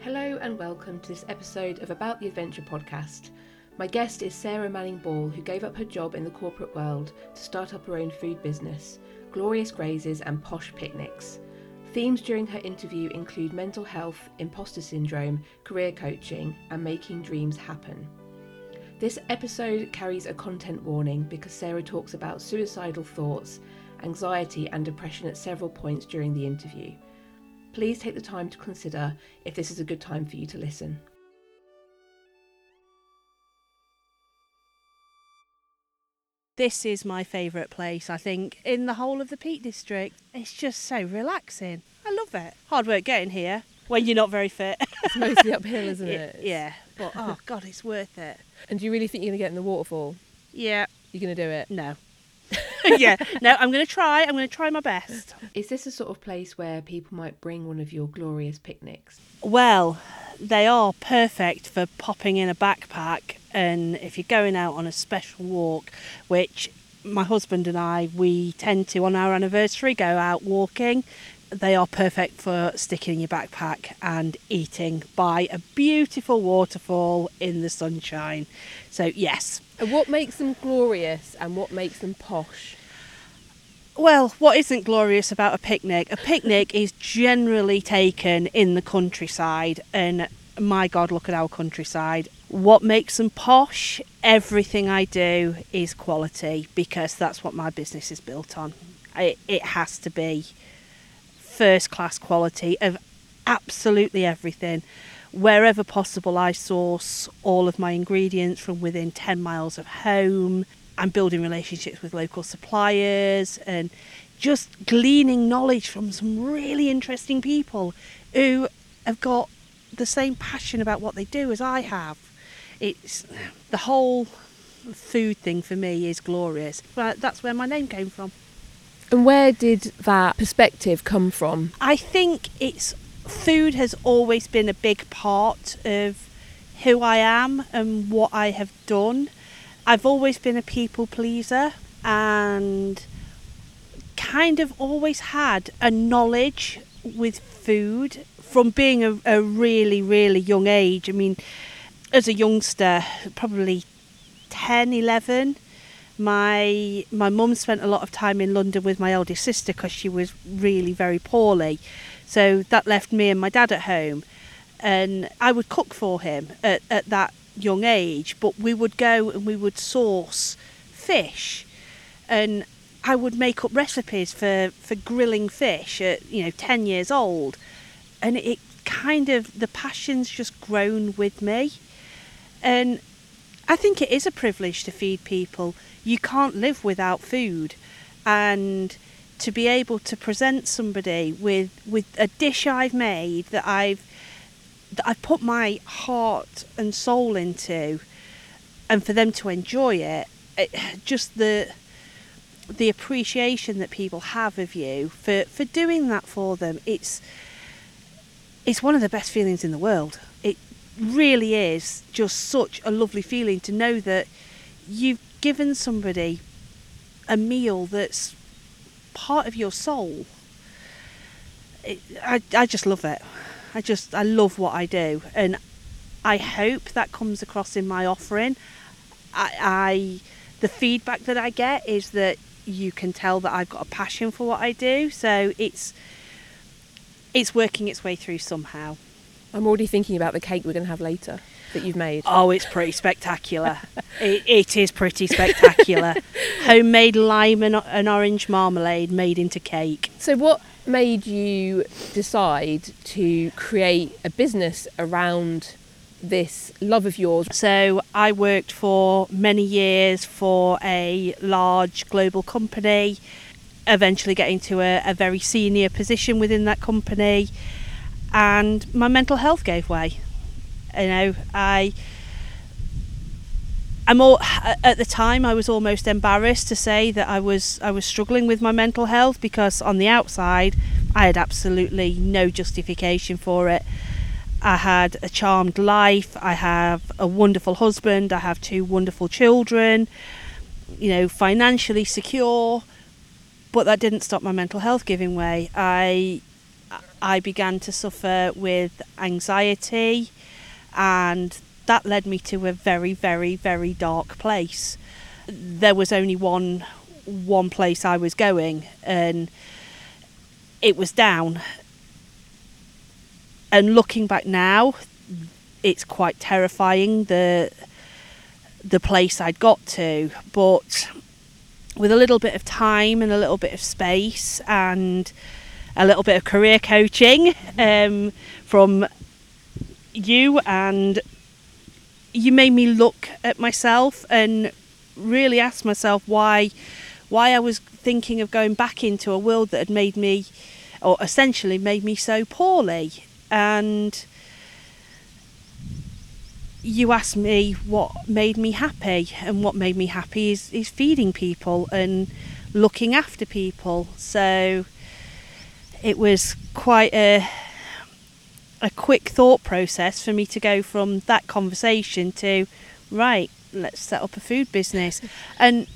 Hello and welcome to this episode of About the Adventure podcast. My guest is Sarah Manning Ball, who gave up her job in the corporate world to start up her own food business, Glorious Grazes and Posh Picnics. Themes during her interview include mental health, imposter syndrome, career coaching, and making dreams happen. This episode carries a content warning because Sarah talks about suicidal thoughts, anxiety, and depression at several points during the interview. Please take the time to consider if this is a good time for you to listen. This is my favourite place, I think, in the whole of the Peak District. It's just so relaxing. I love it. Hard work getting here when you're not very fit. It's mostly uphill, isn't it? It- yeah, but oh god, it's worth it. And do you really think you're going to get in the waterfall? Yeah, You're going to do it? no. yeah, no, I'm going to try. I'm going to try my best. Is this a sort of place where people might bring one of your glorious picnics? Well, they are perfect for popping in a backpack and if you're going out on a special walk, which my husband and I we tend to on our anniversary go out walking. They are perfect for sticking in your backpack and eating by a beautiful waterfall in the sunshine. So yes. And what makes them glorious and what makes them posh? Well, what isn't glorious about a picnic? A picnic is generally taken in the countryside, and my God, look at our countryside. What makes them posh? Everything I do is quality because that's what my business is built on. It, it has to be first class quality of absolutely everything. Wherever possible, I source all of my ingredients from within 10 miles of home. I'm building relationships with local suppliers and just gleaning knowledge from some really interesting people who have got the same passion about what they do as I have. It's the whole food thing for me is glorious. But that's where my name came from. And where did that perspective come from? I think it's food has always been a big part of who I am and what I have done. I've always been a people pleaser and kind of always had a knowledge with food from being a, a really, really young age. I mean, as a youngster, probably 10, 11, my my mum spent a lot of time in London with my eldest sister because she was really very poorly. So that left me and my dad at home, and I would cook for him at, at that young age. But we would go and we would source fish, and I would make up recipes for for grilling fish at you know ten years old, and it kind of the passion's just grown with me, and I think it is a privilege to feed people. You can't live without food, and to be able to present somebody with with a dish I've made that I've that I've put my heart and soul into, and for them to enjoy it, it just the the appreciation that people have of you for for doing that for them. It's it's one of the best feelings in the world. It really is just such a lovely feeling to know that you've given somebody a meal that's part of your soul. It, I, I just love it. I just I love what I do, and I hope that comes across in my offering. I, I the feedback that I get is that you can tell that I've got a passion for what I do. So it's it's working its way through somehow. I'm already thinking about the cake we're going to have later that you've made. Oh, it's pretty spectacular. it, it is pretty spectacular. Homemade lime and, and orange marmalade made into cake. So, what made you decide to create a business around this love of yours? So I worked for many years for a large global company, eventually getting to a, a very senior position within that company, and my mental health gave way. You know, I. I'm all, at the time I was almost embarrassed to say that I was I was struggling with my mental health because on the outside I had absolutely no justification for it. I had a charmed life. I have a wonderful husband. I have two wonderful children. You know, financially secure, but that didn't stop my mental health giving way. I I began to suffer with anxiety, and that led me to a very, very, very dark place. There was only one one place I was going, and it was down. And looking back now, it's quite terrifying the the place I'd got to, but with a little bit of time and a little bit of space and a little bit of career coaching um, from you and you made me look at myself and really ask myself why why I was thinking of going back into a world that had made me or essentially made me so poorly. And you asked me what made me happy and what made me happy is, is feeding people and looking after people. So it was quite a a quick thought process for me to go from that conversation to right let's set up a food business. And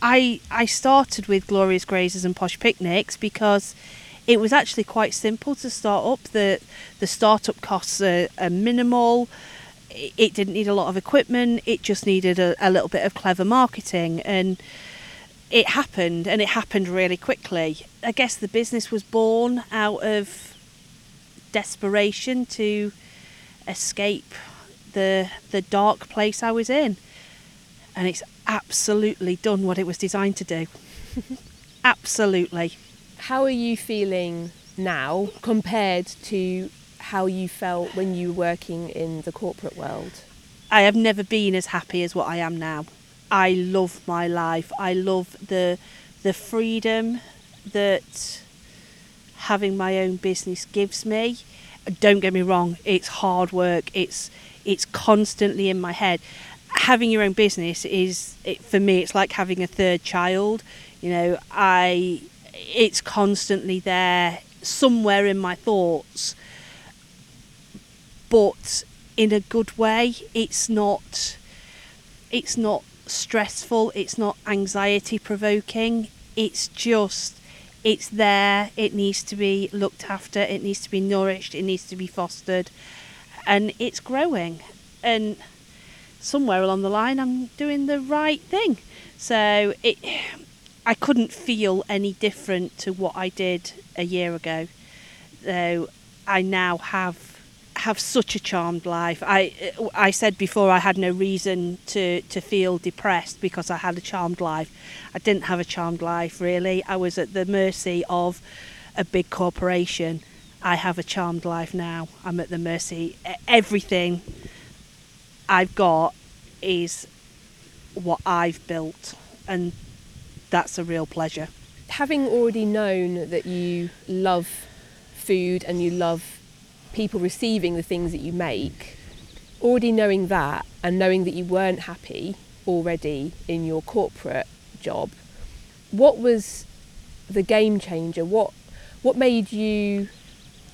I I started with Glorious Grazes and posh picnics because it was actually quite simple to start up. The the startup costs are, are minimal. It didn't need a lot of equipment. It just needed a, a little bit of clever marketing. And it happened and it happened really quickly. I guess the business was born out of desperation to escape the the dark place i was in and it's absolutely done what it was designed to do absolutely how are you feeling now compared to how you felt when you were working in the corporate world? I have never been as happy as what I am now. I love my life. I love the the freedom that having my own business gives me. Don't get me wrong, it's hard work. It's it's constantly in my head. Having your own business is it, for me it's like having a third child. You know, I it's constantly there somewhere in my thoughts but in a good way. It's not it's not stressful, it's not anxiety provoking. It's just it's there, it needs to be looked after, it needs to be nourished, it needs to be fostered and it's growing. And somewhere along the line I'm doing the right thing. So it I couldn't feel any different to what I did a year ago. Though I now have have such a charmed life. I I said before I had no reason to to feel depressed because I had a charmed life. I didn't have a charmed life really. I was at the mercy of a big corporation. I have a charmed life now. I'm at the mercy. Everything I've got is what I've built, and that's a real pleasure. Having already known that you love food and you love people receiving the things that you make, already knowing that and knowing that you weren't happy already in your corporate job, what was the game changer? What what made you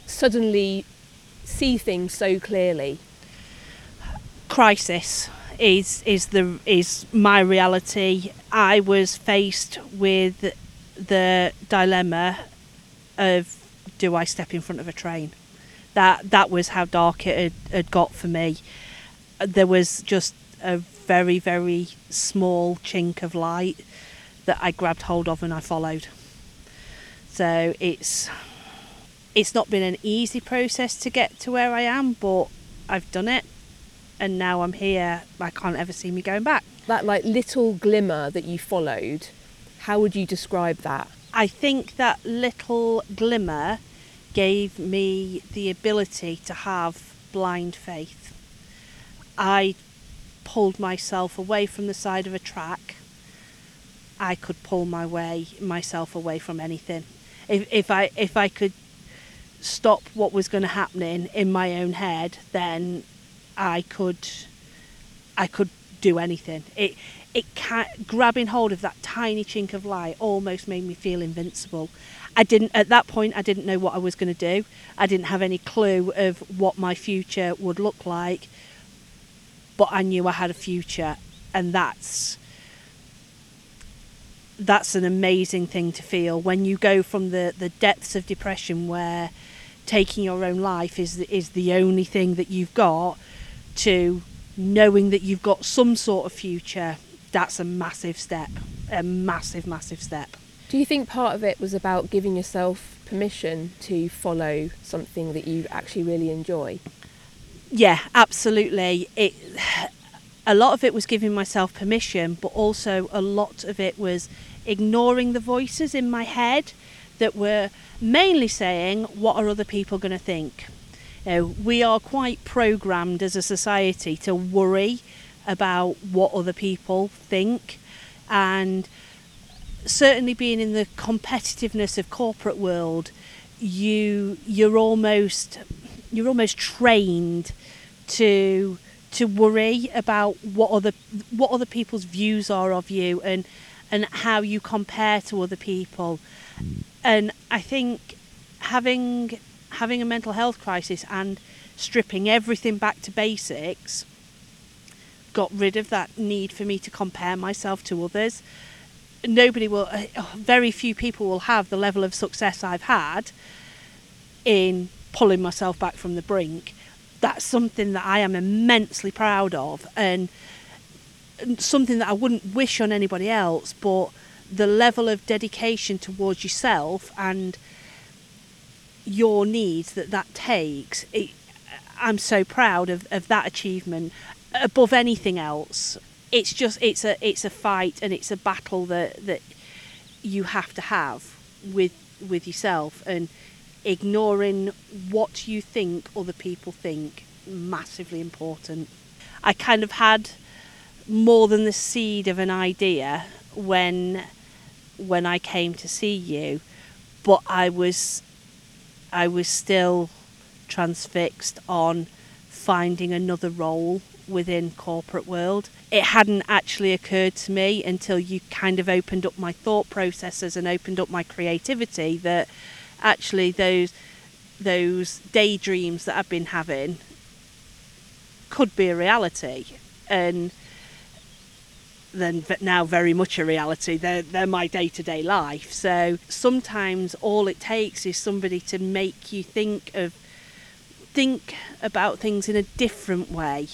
suddenly see things so clearly? Crisis is is the is my reality. I was faced with the dilemma of do I step in front of a train? That that was how dark it had, had got for me. There was just a very very small chink of light that I grabbed hold of and I followed. So it's it's not been an easy process to get to where I am, but I've done it and now I'm here. I can't ever see me going back. That like little glimmer that you followed, how would you describe that? I think that little glimmer gave me the ability to have blind faith. I pulled myself away from the side of a track. I could pull my way myself away from anything. If if I if I could stop what was going to happen in, my own head, then I could I could do anything. It it can grabbing hold of that tiny chink of light almost made me feel invincible I didn't at that point I didn't know what I was going to do. I didn't have any clue of what my future would look like. But I knew I had a future and that's that's an amazing thing to feel when you go from the, the depths of depression where taking your own life is is the only thing that you've got to knowing that you've got some sort of future that's a massive step a massive massive step do you think part of it was about giving yourself permission to follow something that you actually really enjoy yeah absolutely it a lot of it was giving myself permission but also a lot of it was ignoring the voices in my head that were mainly saying, What are other people going to think? You know, we are quite programmed as a society to worry about what other people think, and certainly being in the competitiveness of corporate world, you you're almost you're almost trained to to worry about what other what other people's views are of you and and how you compare to other people and I think having having a mental health crisis and stripping everything back to basics got rid of that need for me to compare myself to others. Nobody will, uh, very few people will have the level of success I've had in pulling myself back from the brink. That's something that I am immensely proud of and something that I wouldn't wish on anybody else, but the level of dedication towards yourself and your needs that that takes, it, I'm so proud of, of that achievement above anything else. It's just it's a it's a fight and it's a battle that that you have to have with with yourself and ignoring what you think other people think massively important. I kind of had more than the seed of an idea when when I came to see you, but I was I was still transfixed on finding another role within corporate world. It hadn't actually occurred to me until you kind of opened up my thought processes and opened up my creativity that actually those those daydreams that I've been having could be a reality and then now very much a reality. They're, they're my day to day life. So sometimes all it takes is somebody to make you think of think about things in a different way.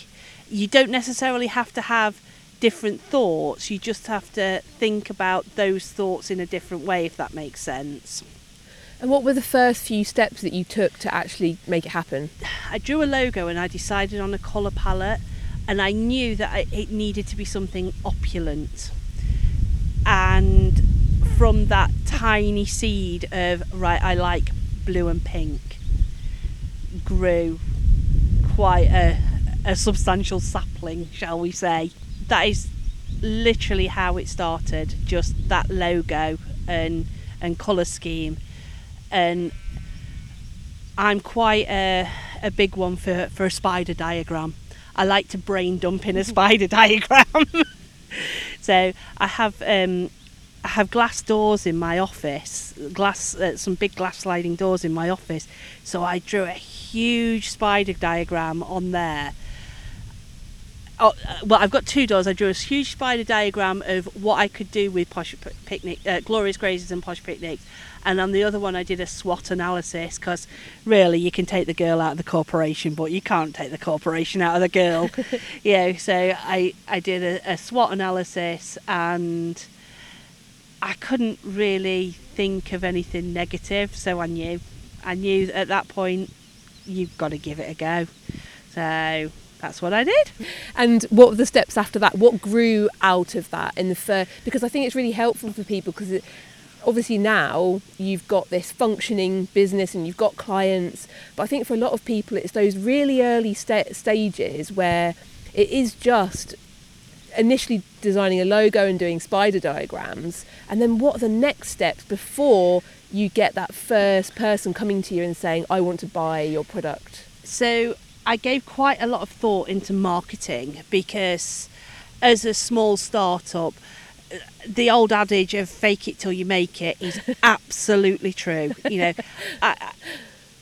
You don't necessarily have to have different thoughts, you just have to think about those thoughts in a different way, if that makes sense. And what were the first few steps that you took to actually make it happen? I drew a logo and I decided on a colour palette and I knew that it needed to be something opulent. And from that tiny seed of, right, I like blue and pink, grew quite a, a substantial sapling, shall we say. That is literally how it started, just that logo and, and colour scheme. And I'm quite a, a big one for, for a spider diagram I like to brain dump in a spider diagram. so I have um, I have glass doors in my office, glass uh, some big glass sliding doors in my office. So I drew a huge spider diagram on there. Oh, uh, well, I've got two doors. I drew a huge spider diagram of what I could do with posh picnic, uh, glorious grazes and posh picnics, and on the other one I did a SWOT analysis because really you can take the girl out of the corporation but you can't take the corporation out of the girl. Yeah so I, I did a, a SWOT analysis and I couldn't really think of anything negative so I knew. I knew at that point you've got to give it a go. So that's what I did. And what were the steps after that? What grew out of that in the first? Because I think it's really helpful for people because obviously now you've got this functioning business and you've got clients but i think for a lot of people it's those really early st- stages where it is just initially designing a logo and doing spider diagrams and then what are the next steps before you get that first person coming to you and saying i want to buy your product so i gave quite a lot of thought into marketing because as a small startup the old adage of fake it till you make it is absolutely true. You know, I,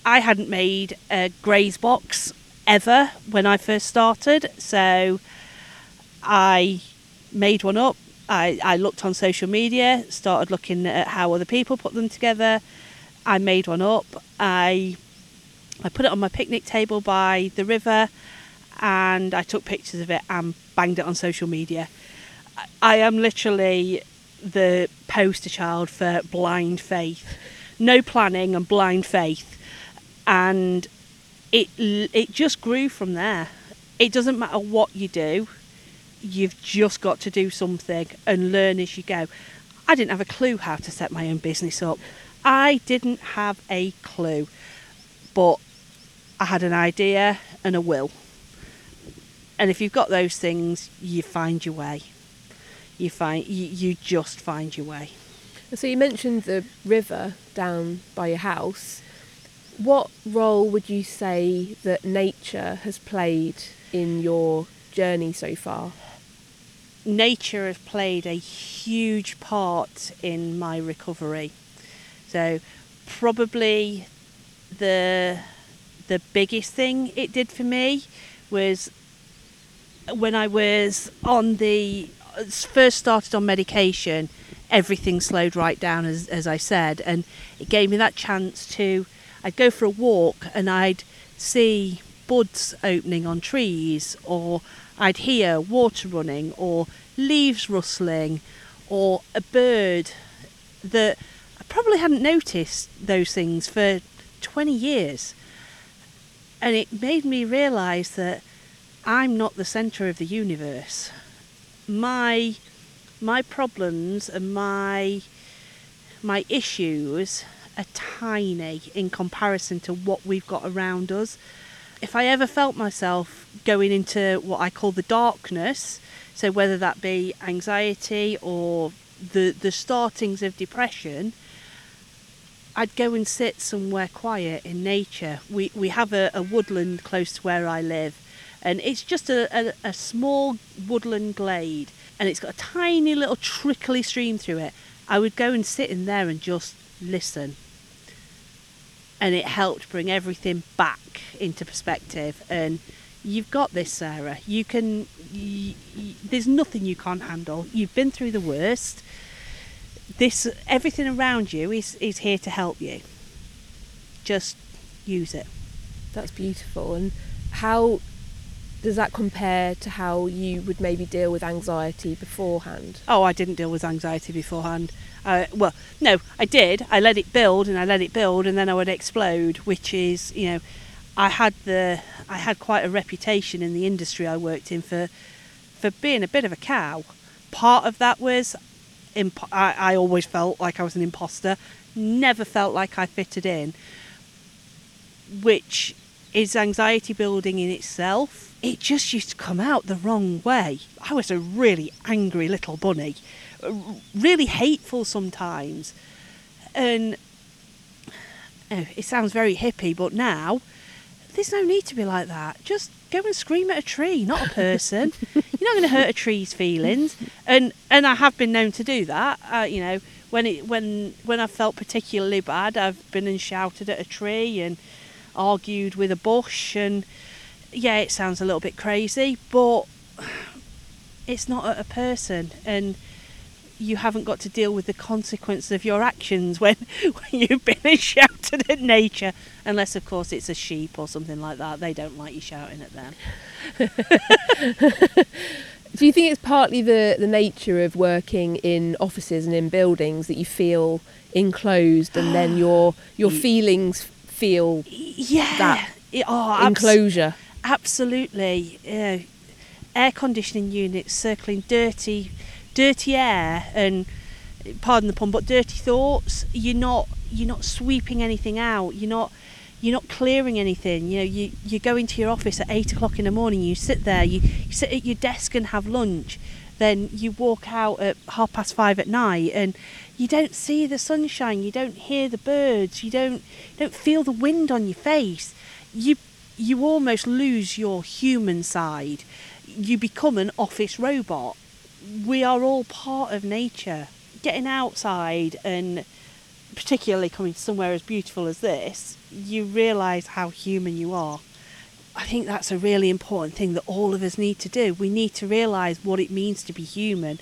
I hadn't made a graze box ever when I first started, so I made one up. I, I looked on social media, started looking at how other people put them together. I made one up. I I put it on my picnic table by the river and I took pictures of it and banged it on social media. I- am literally the poster child for blind faith. No planning and blind faith. And it it just grew from there. It doesn't matter what you do. You've just got to do something and learn as you go. I didn't have a clue how to set my own business up. I didn't have a clue. But I had an idea and a will. And if you've got those things, you find your way. You find you, you just find your way. So you mentioned the river down by your house. What role would you say that nature has played in your journey so far? nature has played a huge part in my recovery. So probably the the biggest thing it did for me was when I was on the first started on medication, everything slowed right down as as I said, and it gave me that chance to I'd go for a walk and I'd see buds opening on trees or I'd hear water running or leaves rustling or a bird that I probably hadn't noticed those things for 20 years. And it made me realise that I'm not the centre of the universe. My my problems and my my issues are tiny in comparison to what we've got around us. If I ever felt myself going into what I call the darkness, so whether that be anxiety or the the startings of depression, I'd go and sit somewhere quiet in nature. We we have a, a woodland close to where I live, and it's just a, a, a small woodland glade, and it's got a tiny little trickly stream through it. I would go and sit in there and just listen, and it helped bring everything back into perspective. And you've got this, Sarah. You can. There's nothing you can't handle. You've been through the worst this everything around you is is here to help you. Just use it. That's beautiful. And how does that compare to how you would maybe deal with anxiety beforehand? oh i didn't deal with anxiety beforehand. Uh, well no i did. I let it build and i let it build and then i would explode which is you know i had the i had quite a reputation in the industry i worked in for for being a bit of a cow. Part of that was imp- I, I always felt like i was an imposter never felt like i fitted in which is anxiety building in itself. It just used to come out the wrong way. I was a really angry little bunny, really hateful sometimes. And oh, it sounds very hippie, but now there's no need to be like that. Just go and scream at a tree, not a person. You're not going to hurt a tree's feelings. And and I have been known to do that. Uh, you know, when it when when I felt particularly bad, I've been and shouted at a tree and argued with a bush and yeah it sounds a little bit crazy but it's not at a person and you haven't got to deal with the consequence of your actions when, when you've been shouted at nature. Unless of course it's a sheep or something like that. They don't like you shouting at them. Do you think it's partly the, the nature of working in offices and in buildings that you feel enclosed and then your your feelings feel yeah. That oh, abs- enclosure? absolutely. Yeah. air conditioning units circling dirty dirty air and pardon the pun but dirty thoughts you're not you're not sweeping anything out you're not you're not clearing anything. You know you you go into your office at eight o'clock in the morning you sit there you, you sit at your desk and have lunch then you walk out at half past five at night and you don't see the sunshine you don't hear the birds you don't don't feel the wind on your face. You you almost lose your human side. You become an office robot we are all part of nature getting outside and particularly coming somewhere as beautiful as this you realize how human you are I think that's a really important thing that all of us need to do. We need to realise what it means to be human.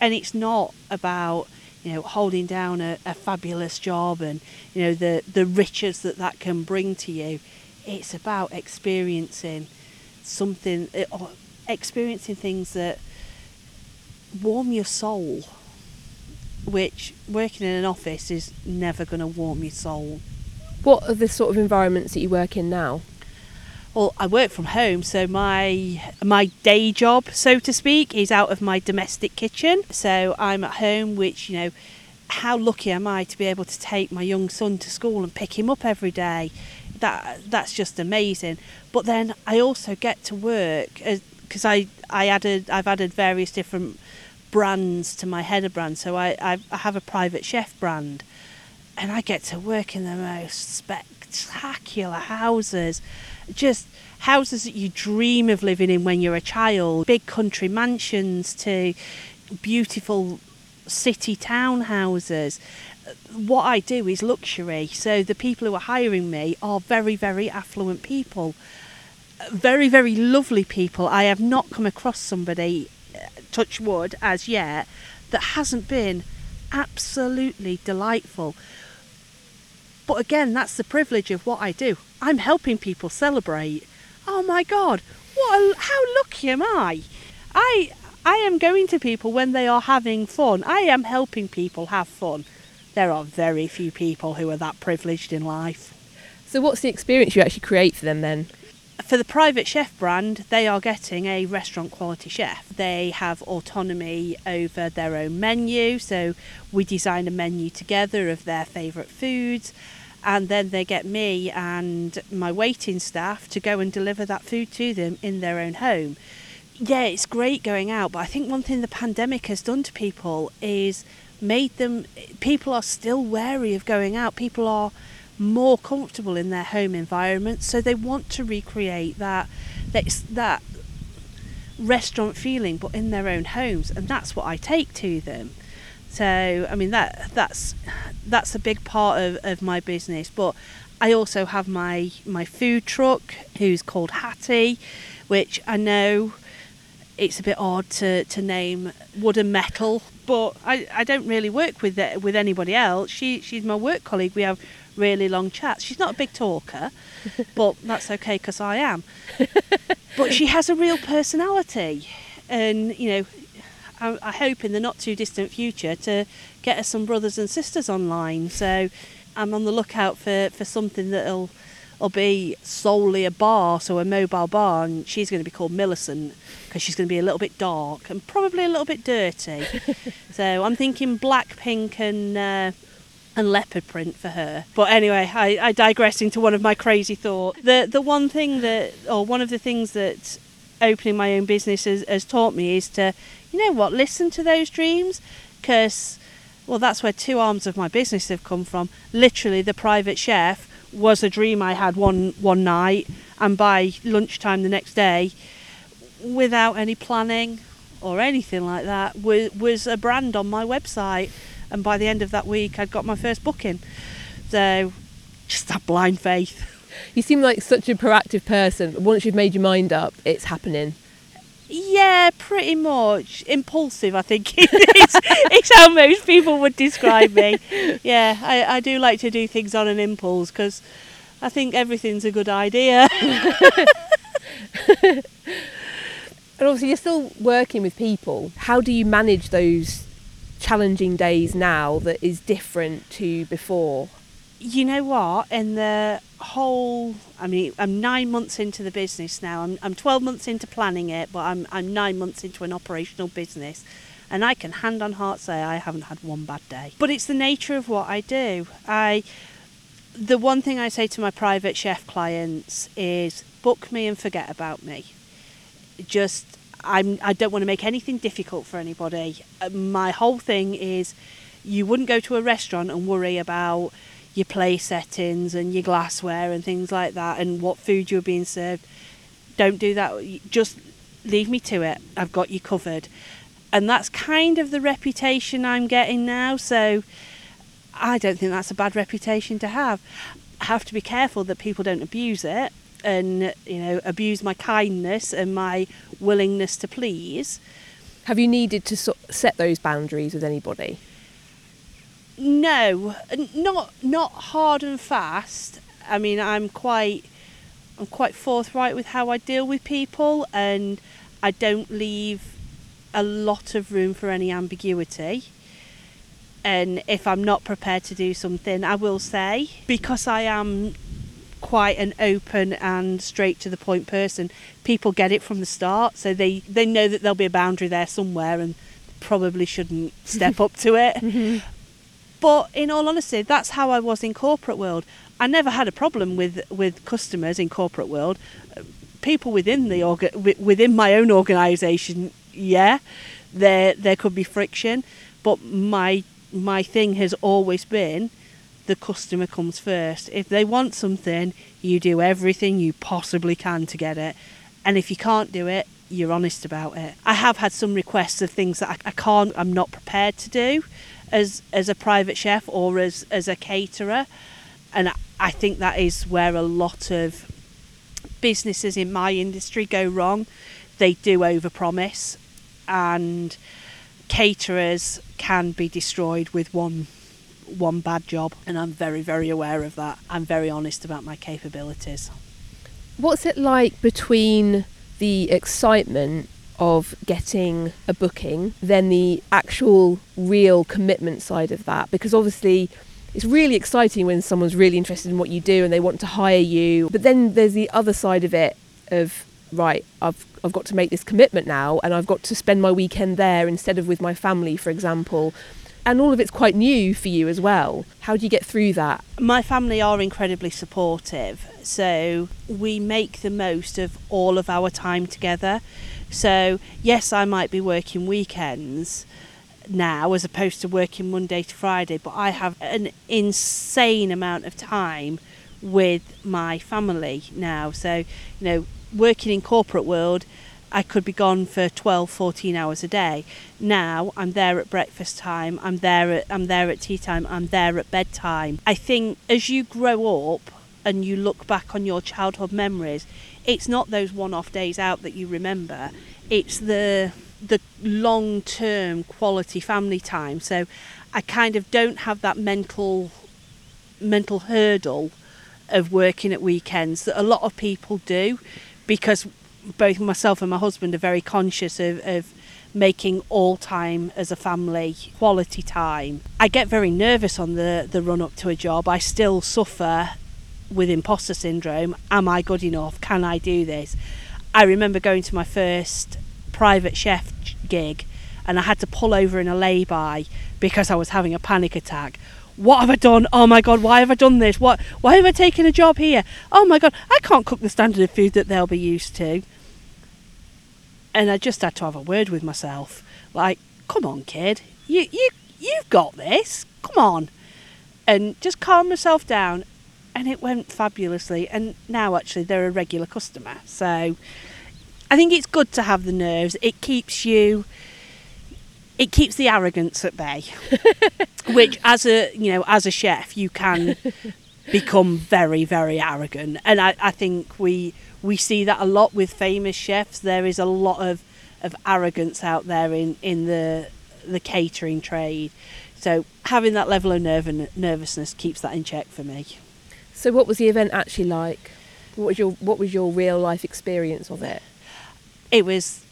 And it's not about you know, holding down a, a fabulous job and, you know, the, the riches that that can bring to you. It's about experiencing something, uh, or experiencing things that warm your soul, which working in an office is never going to warm your soul. What are the sort of environments that you work in now? Well, I work from home, so my my day job, so to speak, is out of my domestic kitchen. So I'm at home, which you know, how lucky am I to be able to take my young son to school and pick him up every day? That that's just amazing. But then I also get to work uh, because I I added I've added various different brands to my header brand. So I I have a private chef brand, and I get to work in the most spectacular houses just houses that you dream of living in when you're a child, big country mansions to beautiful city townhouses. What I do is luxury, so the people who are hiring me are very, very affluent people. Very, very lovely people. I have not come across somebody, touch wood, as yet, that hasn't been absolutely delightful. But again, that's the privilege of what I do. I'm helping people celebrate. Oh my God, what a, how lucky am I? I I am going to people when they are having fun. I am helping people have fun. There are very few people who are that privileged in life. So, what's the experience you actually create for them then? For the private chef brand, they are getting a restaurant quality chef. They have autonomy over their own menu, so we design a menu together of their favourite foods and then they get me and my waiting staff to go and deliver that food to them in their own home. Yeah, it's great going out, but I think one thing the pandemic has done to people is made them people are still wary of going out. People are more comfortable in their home environment, so they want to recreate that that that restaurant feeling but in their own homes and that's what I take to them. So I mean that that's that's a big part of, of my business. But I also have my my food truck who's called Hattie, which I know it's a bit odd to, to name wood and metal, but I, I don't really work with it, with anybody else. She she's my work colleague. We have really long chats. She's not a big talker, but that's okay because I am. but she has a real personality, and you know I, I hope in the not too distant future to get us some brothers and sisters online. So I'm on the lookout for, for something that'll will be solely a bar, so a mobile bar, and she's going to be called Millicent because she's going to be a little bit dark and probably a little bit dirty. so I'm thinking black, pink, and uh, and leopard print for her. But anyway, I, I digress into one of my crazy thoughts. The the one thing that, or one of the things that opening my own business has, has taught me is to you know what, listen to those dreams because, well, that's where two arms of my business have come from. Literally, the private chef was a dream I had one, one night, and by lunchtime the next day, without any planning or anything like that, was, was a brand on my website. And by the end of that week, I'd got my first booking. So, just that blind faith. You seem like such a proactive person. Once you've made your mind up, it's happening. Yeah, pretty much. Impulsive, I think it's, it's how most people would describe me. Yeah, I, I do like to do things on an impulse because I think everything's a good idea. and obviously, you're still working with people. How do you manage those challenging days now that is different to before? you know what? In the whole, I mean, I'm nine months into the business now. I'm, I'm 12 months into planning it, but I'm, I'm nine months into an operational business. And I can hand on heart say I haven't had one bad day. But it's the nature of what I do. I, the one thing I say to my private chef clients is book me and forget about me. Just, I'm, I don't want to make anything difficult for anybody. Uh, my whole thing is you wouldn't go to a restaurant and worry about your play settings and your glassware and things like that and what food you're being served. Don't do that. Just leave me to it. I've got you covered. And that's kind of the reputation I'm getting now. So I don't think that's a bad reputation to have. I have to be careful that people don't abuse it and you know abuse my kindness and my willingness to please. Have you needed to set those boundaries with anybody? No, not not hard and fast. I mean, I'm quite I'm quite forthright with how I deal with people, and I don't leave a lot of room for any ambiguity. And if I'm not prepared to do something, I will say because I am quite an open and straight to the point person. People get it from the start, so they they know that there'll be a boundary there somewhere, and probably shouldn't step up to it. But in all honesty, that's how I was in corporate world. I never had a problem with with customers in corporate world. People within the orga- within my own organisation, yeah, there there could be friction, but my my thing has always been the customer comes first. If they want something, you do everything you possibly can to get it, and if you can't do it, you're honest about it. I have had some requests of things that I, I can't, I'm not prepared to do, as as a private chef or as as a caterer, and I, I think that is where a lot of businesses in my industry go wrong. They do overpromise, and caterers can be destroyed with one one bad job, and I'm very very aware of that. I'm very honest about my capabilities. What's it like between the excitement of getting a booking then the actual real commitment side of that? Because obviously it's really exciting when someone's really interested in what you do and they want to hire you. But then there's the other side of it of right, I've I've got to make this commitment now and I've got to spend my weekend there instead of with my family, for example. And all of it's quite new for you as well. How do you get through that? My family are incredibly supportive, so we make the most of all of our time together. So, yes, I might be working weekends now as opposed to working Monday to Friday, but I have an insane amount of time with my family now. So, you know, working in corporate world, I could be gone for 12 14 hours a day. Now I'm there at breakfast time, I'm there at I'm there at tea time, I'm there at bedtime. I think as you grow up and you look back on your childhood memories, it's not those one-off days out that you remember. It's the the long-term quality family time. So I kind of don't have that mental mental hurdle of working at weekends that a lot of people do because both myself and my husband are very conscious of, of making all time as a family quality time. I get very nervous on the, the run up to a job. I still suffer with imposter syndrome. Am I good enough? Can I do this? I remember going to my first private chef gig and I had to pull over in a lay-by because I was having a panic attack. What have I done? Oh my god, why have I done this? What why have I taken a job here? Oh my god, I can't cook the standard of food that they'll be used to and I just had to have a word with myself. Like, come on, kid, you you you've got this. Come on, and just calm myself down, and it went fabulously. And now actually they're a regular customer, so I think it's good to have the nerves. It keeps you. It keeps the arrogance at bay, which as a you know as a chef you can become very very arrogant, and I, I think we we see that a lot with famous chefs. There is a lot of, of arrogance out there in, in the the catering trade. So having that level of nerv- nervousness keeps that in check for me. So what was the event actually like? What was your what was your real life experience of it? It was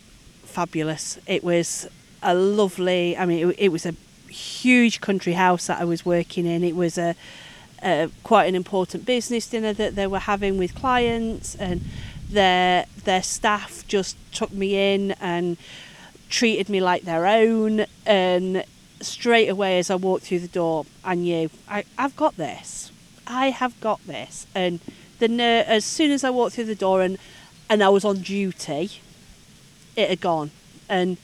fabulous. It was a lovely. I mean, it, it was a huge country house that I was working in. It was a uh, quite an important business dinner that they were having with clients, and their their staff just took me in and treated me like their own. And straight away, as I walked through the door, I knew I, I've got this. I have got this. And the ner- as soon as I walked through the door and and I was on duty, it had gone. And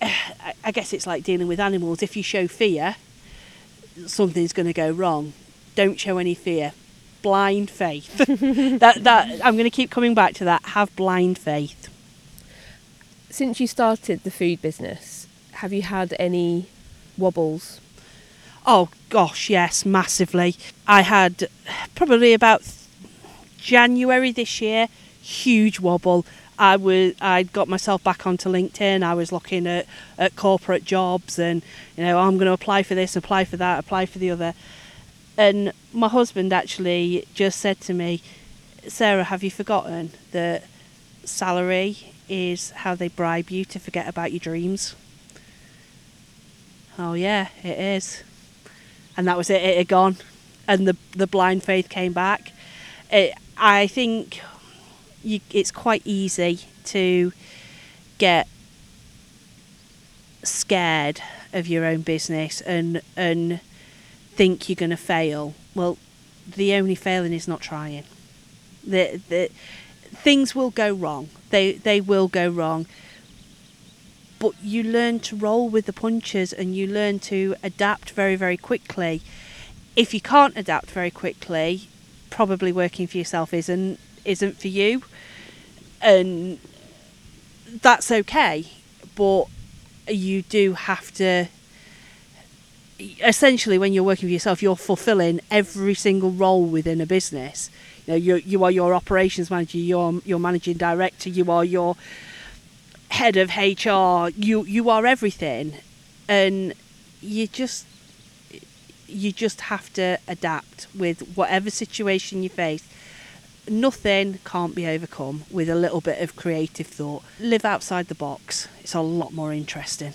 I guess it's like dealing with animals. If you show fear, something's going to go wrong. Don't show any fear. Blind faith. that that I'm going to keep coming back to that. Have blind faith. Since you started the food business, have you had any wobbles? Oh gosh, yes, massively. I had probably about January this year, huge wobble. I was I got myself back onto LinkedIn. I was looking at, at corporate jobs and you know I'm going to apply for this, apply for that, apply for the other. And my husband actually just said to me, Sarah, have you forgotten that salary is how they bribe you to forget about your dreams? Oh yeah, it is. And that was it. It had gone, and the the blind faith came back. It, I think you, it's quite easy to get scared of your own business and and think you're going to fail. Well, the only failing is not trying. The, the things will go wrong. They they will go wrong. But you learn to roll with the punches and you learn to adapt very very quickly. If you can't adapt very quickly, probably working for yourself isn't isn't for you. And that's okay. But you do have to essentially when you're working for yourself you're fulfilling every single role within a business you know you you are your operations manager you're your managing director you are your head of HR you you are everything and you just you just have to adapt with whatever situation you face nothing can't be overcome with a little bit of creative thought live outside the box it's a lot more interesting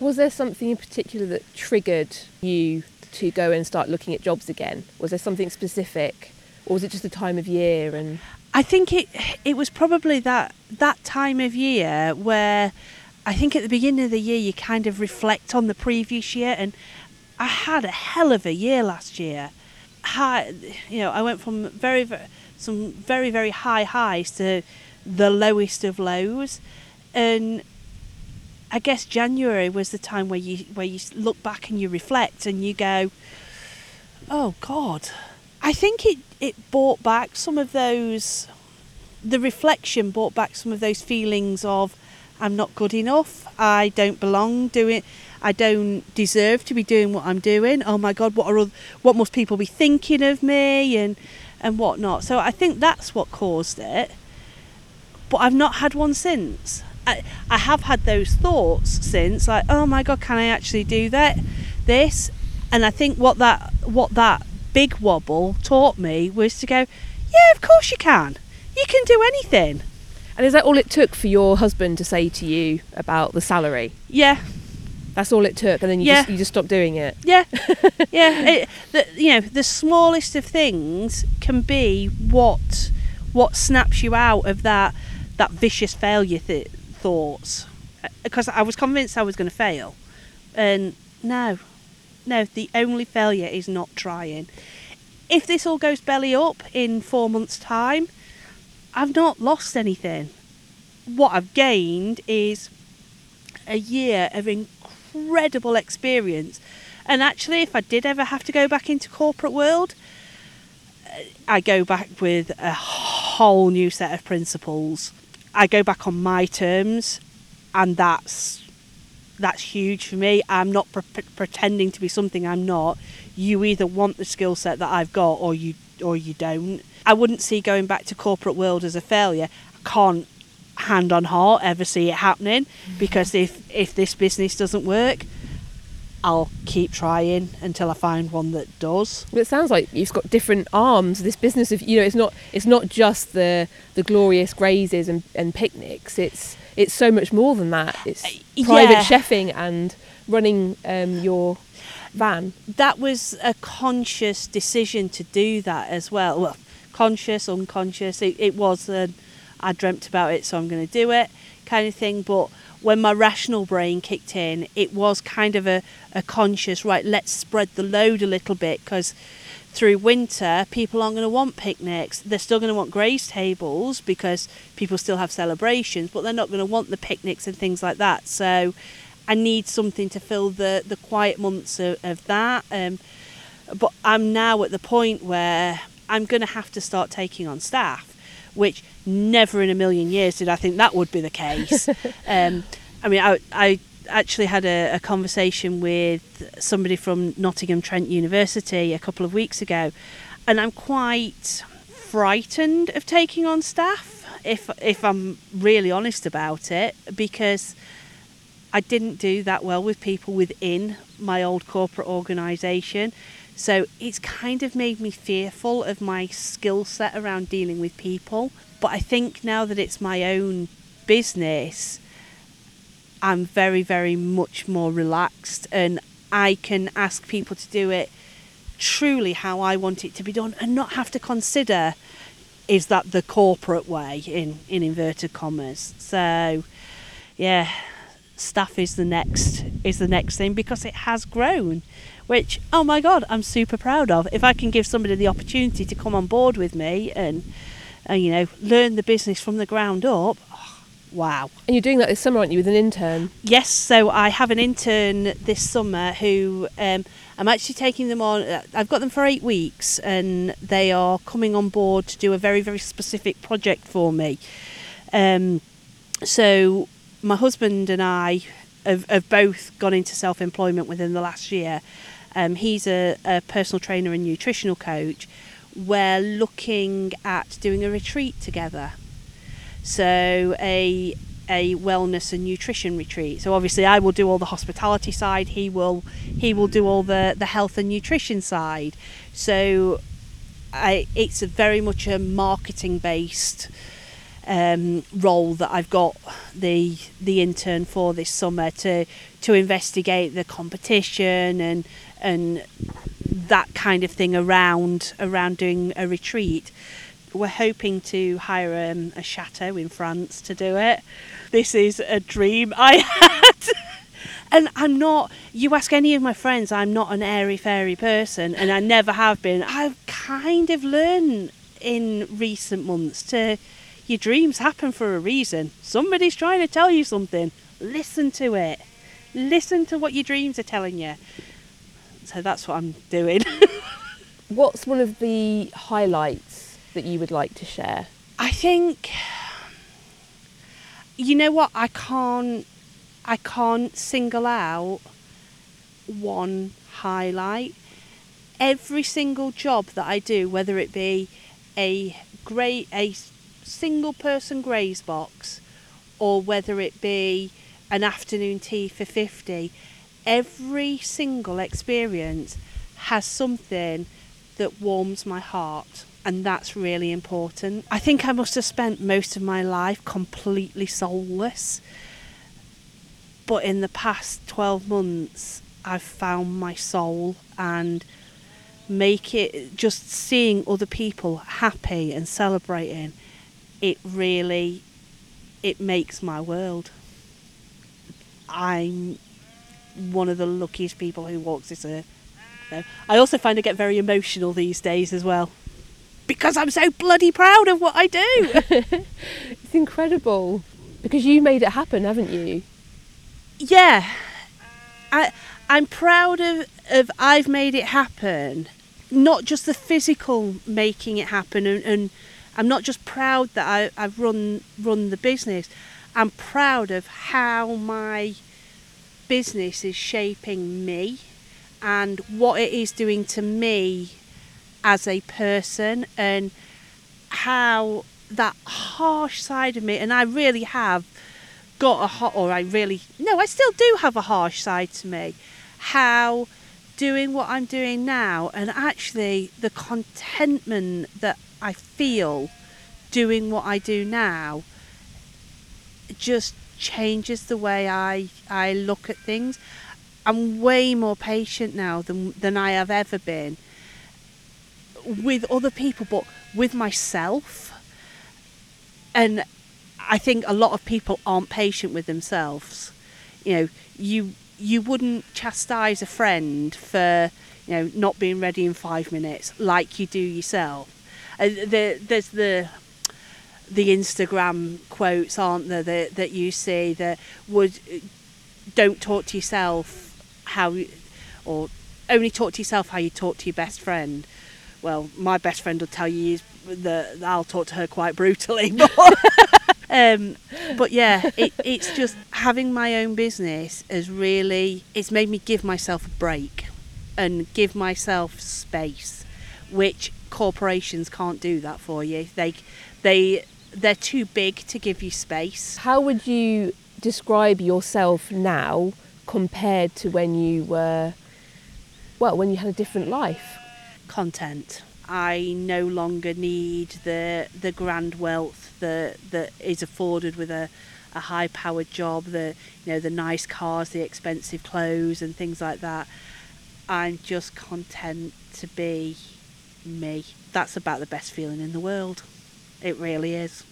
Was there something in particular that triggered you to go and start looking at jobs again? Was there something specific, or was it just the time of year? And I think it it was probably that that time of year where I think at the beginning of the year you kind of reflect on the previous year and I had a hell of a year last year. High, you know, I went from very, very some very very high highs to the lowest of lows and I guess January was the time where you where you look back and you reflect and you go, "Oh God." I think it it brought back some of those the reflection brought back some of those feelings of I'm not good enough. I don't belong doing I don't deserve to be doing what I'm doing. Oh my God, what are what must people be thinking of me and and whatnot. So I think that's what caused it. But I've not had one since. I, I have had those thoughts since, like, oh my god, can I actually do that? This, and I think what that what that big wobble taught me was to go, yeah, of course you can. You can do anything. and is that all it took for your husband to say to you about the salary? Yeah, That's all it took, and then you Yeah. just you just stopped doing it. yeah, yeah. It, the, you know, the smallest of things can be what what snaps you out of that that vicious failure th- thoughts. Uh, because I was convinced I was going to fail, and no, no. The only failure is not trying. If this all goes belly up in four months' time, I've not lost anything. What I've gained is a year of incredible experience. And actually, if I did ever have to go back into corporate world, uh, I go back with a whole new set of principles. I go back on my terms, and that's that's huge for me. I'm not pre- pretending to be something I'm not. You either want the skill set that I've got, or you or you don't. I wouldn't see going back to corporate world as a failure. I can't hand on heart ever see it happening because if if this business doesn't work, I'll keep trying until I find one that does. But it sounds like you've got different arms. This business of you know, it's not it's not just the the glorious grazes and, and picnics. It's it's so much more than that. It's Uh, private yeah. chefing and running um, your van. That was a conscious decision to do that as well. Well, conscious, unconscious. It, it was. A, I dreamt about it, so I'm going to do it, kind of thing. But when my rational brain kicked in, it was kind of a, a conscious right. Let's spread the load a little bit because through winter, people aren't going to want picnics. They're still going to want graze tables because people still have celebrations, but they're not going to want the picnics and things like that. So I need something to fill the, the quiet months of, of that. Um, but I'm now at the point where I'm going to have to start taking on staff, which never in a million years did I think that would be the case. um, I mean, I, I actually had a, a conversation with somebody from Nottingham Trent University a couple of weeks ago, and I'm quite frightened of taking on staff. if if I'm really honest about it, because I didn't do that well with people within my old corporate organisation. So it's kind of made me fearful of my skill set around dealing with people. But I think now that it's my own business, I'm very, very much more relaxed and I can ask people to do it truly how I want it to be done and not have to consider is that the corporate way in, in inverted commas. So yeah, staff is the next is the next thing because it has grown which oh my god i'm super proud of if i can give somebody the opportunity to come on board with me and, and you know learn the business from the ground up oh, wow And you're doing that this summer, aren't you, with an intern? yes so i have an intern this summer who um, i'm actually taking them on uh, i've got them for eight weeks and they are coming on board to do a very very specific project for me um, so my husband and I have, have both gone into self employment within the last year. Um, he's a, a personal trainer and nutritional coach. We're looking at doing a retreat together. So a a wellness and nutrition retreat. So obviously I will do all the hospitality side, he will he will do all the, the health and nutrition side. So I it's a very much a marketing based um, role that I've got the the intern for this summer to to investigate the competition and and that kind of thing around around doing a retreat. We're hoping to hire um, a chateau in France to do it. This is a dream I had. And I'm not, you ask any of my friends, I'm not an airy fairy person, and I never have been. I've kind of learned in recent months to your dreams happen for a reason. Somebody's trying to tell you something. Listen to it. Listen to what your dreams are telling you. So that's what I'm doing. What's one of the highlights that you would like to share? I think you know what I can't I can't single out one highlight. Every single job that I do, whether it be a great a single person graze box or whether it be an afternoon tea for 50 every single experience has something that warms my heart and that's really important i think i must have spent most of my life completely soulless but in the past 12 months i've found my soul and make it just seeing other people happy and celebrating it really it makes my world. I'm one of the luckiest people who walks this earth. So, I also find I get very emotional these days as well. Because I'm so bloody proud of what I do. It's incredible because you made it happen, haven't you? yeah. I I'm proud of, of I've made it happen. Not just the physical making it happen and, and I'm not just proud that I, I've run run the business. I'm proud of how my business is shaping me and what it is doing to me as a person and how that harsh side of me and I really have got a hot or I really no I still do have a harsh side to me. How doing what I'm doing now and actually the contentment that I feel doing what I do now just changes the way I I look at things. I'm way more patient now than than I have ever been with other people but with myself. And I think a lot of people aren't patient with themselves. You know, you you wouldn't chastise a friend for you know not being ready in five minutes like you do yourself. Uh, the, there's the the Instagram quotes, aren't there, that, that you see that would don't talk to yourself how, or only talk to yourself how you talk to your best friend. Well, my best friend will tell you that I'll talk to her quite brutally. But, um, but yeah, it, it's just having my own business has really it's made me give myself a break and give myself space, which corporations can't do that for you. They they they're too big to give you space. How would you describe yourself now compared to when you were, well, when you had a different life? Content. I no longer need the the grand wealth that that is afforded with a, a high powered job, the you know the nice cars, the expensive clothes and things like that. I'm just content to be me. That's about the best feeling in the world. It really is.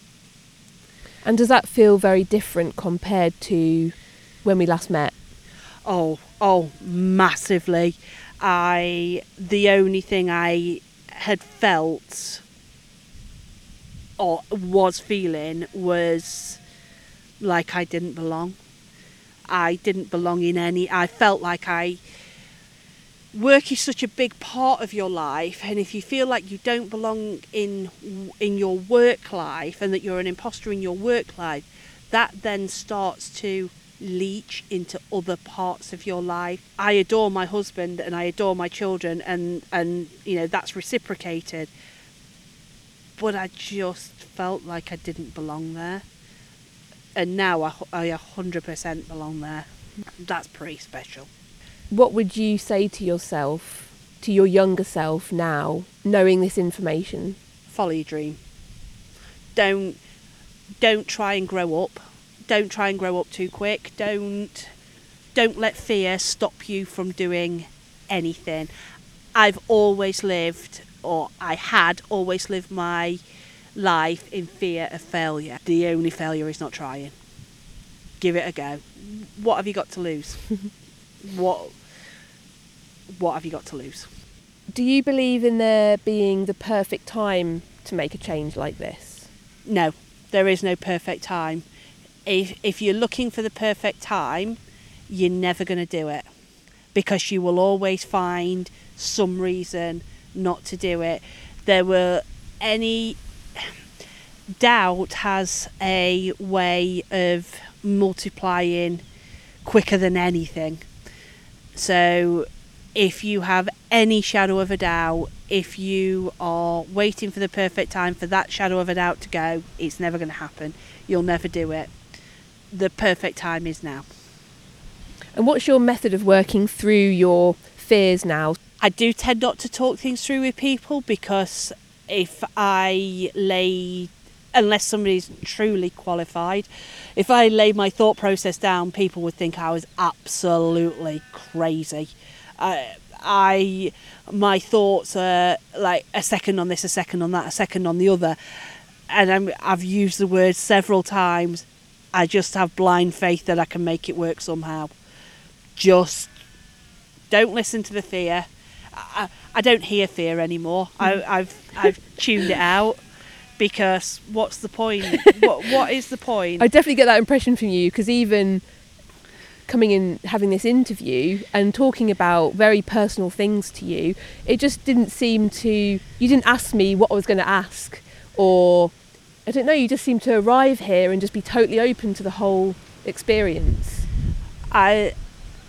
And does that feel very different compared to when we last met? Oh, oh, massively. I the only thing I had felt or was feeling was like I didn't belong. I didn't belong in any I felt like I work is such a big part of your life and if you feel like you don't belong in in your work life and that you're an imposter in your work life that then starts to leach into other parts of your life. I adore my husband and i adore my children and and you know that's reciprocated. But i just felt like i didn't belong there. And now i, I 100% belong there. That's pretty special what would you say to yourself, to your younger self now, knowing this information? Follow your dream. Don't don't try and grow up. Don't try and grow up too quick. Don't don't let fear stop you from doing anything. I've always lived or I had always lived my life in fear of failure. The only failure is not trying. Give it a go. What have you got to lose? what what have you got to lose? Do you believe in there being the perfect time to make a change like this? No, there is no perfect time. If if you're looking for the perfect time, you're never going to do it because you will always find some reason not to do it. There were any doubt has a way of multiplying quicker than anything. So if you have any shadow of a doubt, if you are waiting for the perfect time for that shadow of a doubt to go, it's never going to happen. You'll never do it. The perfect time is now. And what's your method of working through your fears now? I do tend not to talk things through with people because if I lay unless somebody's truly qualified. If I laid my thought process down, people would think I was absolutely crazy. I, I my thoughts are like a second on this, a second on that, a second on the other, and I'm, I've used the word several times. I just have blind faith that I can make it work somehow. Just don't listen to the fear. I, I don't hear fear anymore. I, hmm. I've I've tuned it out because what's the point? what what is the point? I definitely get that impression from you because even coming in having this interview and talking about very personal things to you it just didn't seem to you didn't ask me what I was going to ask or I don't know you just seemed to arrive here and just be totally open to the whole experience I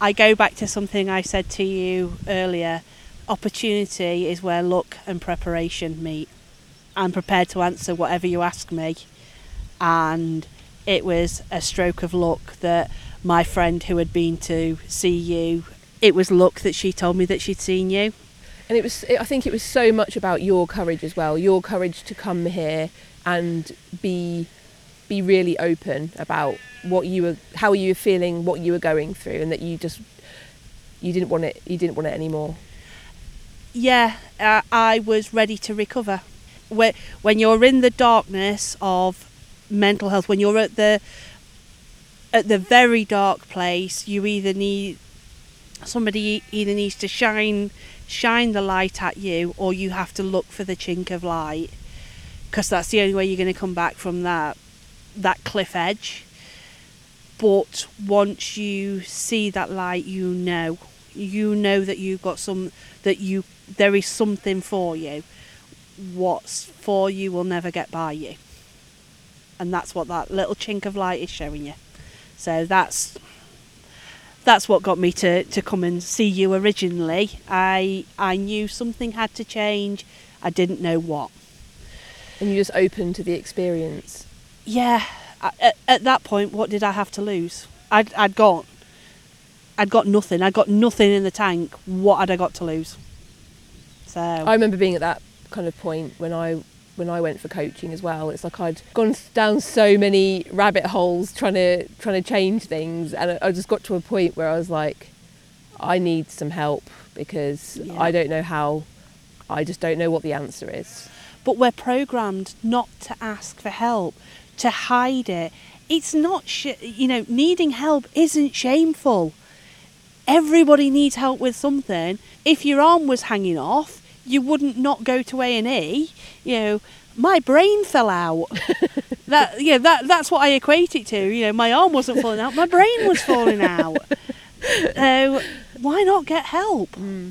I go back to something I said to you earlier opportunity is where luck and preparation meet I'm prepared to answer whatever you ask me. And it was a stroke of luck that my friend who had been to see you, it was luck that she told me that she'd seen you. And it was, I think it was so much about your courage as well, your courage to come here and be be really open about what you were how you were feeling what you were going through and that you just you didn't want it you didn't want it anymore. Yeah uh, i was ready to recover when when you're in the darkness of mental health when you're at the at the very dark place, you either need somebody either needs to shine shine the light at you, or you have to look for the chink of light, because that's the only way you're going to come back from that that cliff edge. But once you see that light, you know, you know that you've got some that you there is something for you. What's for you will never get by you. And that's what that little chink of light is showing you. So that's that's what got me to, to come and see you originally. I I knew something had to change. I didn't know what. And you just open to the experience. Yeah, at, at that point, what did I have to lose? I'd, I'd got, I'd got nothing. I'd got nothing in the tank. What had I got to lose? So I remember being at that kind of point when I when I went for coaching as well. It's like I'd gone down so many rabbit holes trying to trying to change things, and I- just got to a point where I was like, I need some help because Yeah. I don't know how. I just don't know what the answer is. but we're programmed not to ask for help, to hide it. It's not, sh- you know, needing help isn't shameful. Everybody needs help with something. If your arm was hanging off, you wouldn't not go to A and E. You know, my brain fell out. that yeah, that that's what I equate it to. You know, my arm wasn't falling out, my brain was falling out. So why not get help? Hmm.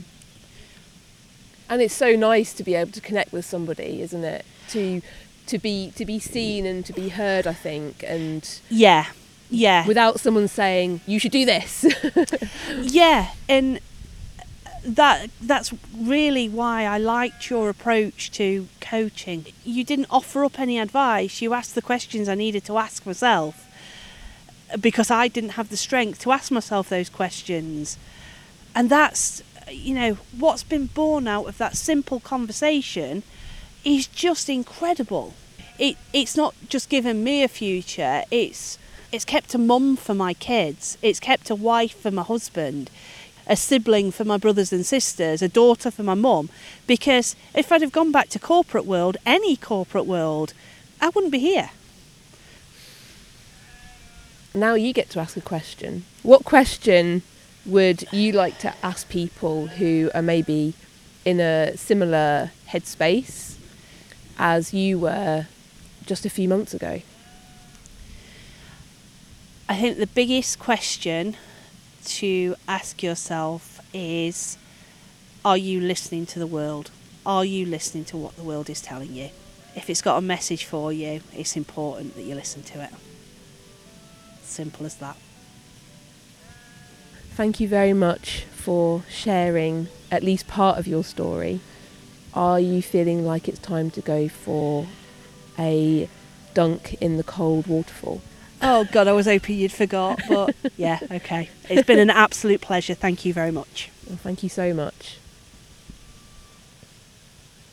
and it's so nice to be able to connect with somebody, isn't it? To to be to be seen and to be heard, I think, and Yeah, yeah. without someone saying you should do this. Yeah, and that that's really why I liked your approach to coaching. You didn't offer up any advice. You asked the questions I needed to ask myself because I didn't have the strength to ask myself those questions. And that's you know what's been born out of that simple conversation is just incredible. It it's not just given me a future. It's it's kept a mum for my kids. It's kept a wife for my husband, a sibling for my brothers and sisters, a daughter for my mum. Because if I'd have gone back to corporate world, any corporate world, I wouldn't be here. now you get to ask a question. What question would you like to ask people who are maybe in a similar headspace as you were just a few months ago? I think the biggest question to ask yourself is Are you listening to the world? Are you listening to what the world is telling you? If it's got a message for you, it's important that you listen to it. Simple as that. Thank you very much for sharing at least part of your story. Are you feeling like it's time to go for a dunk in the cold waterfall? Oh, God, I was hoping you'd forgot, but yeah, okay. It's been an absolute pleasure. Thank you very much. Well, thank you so much.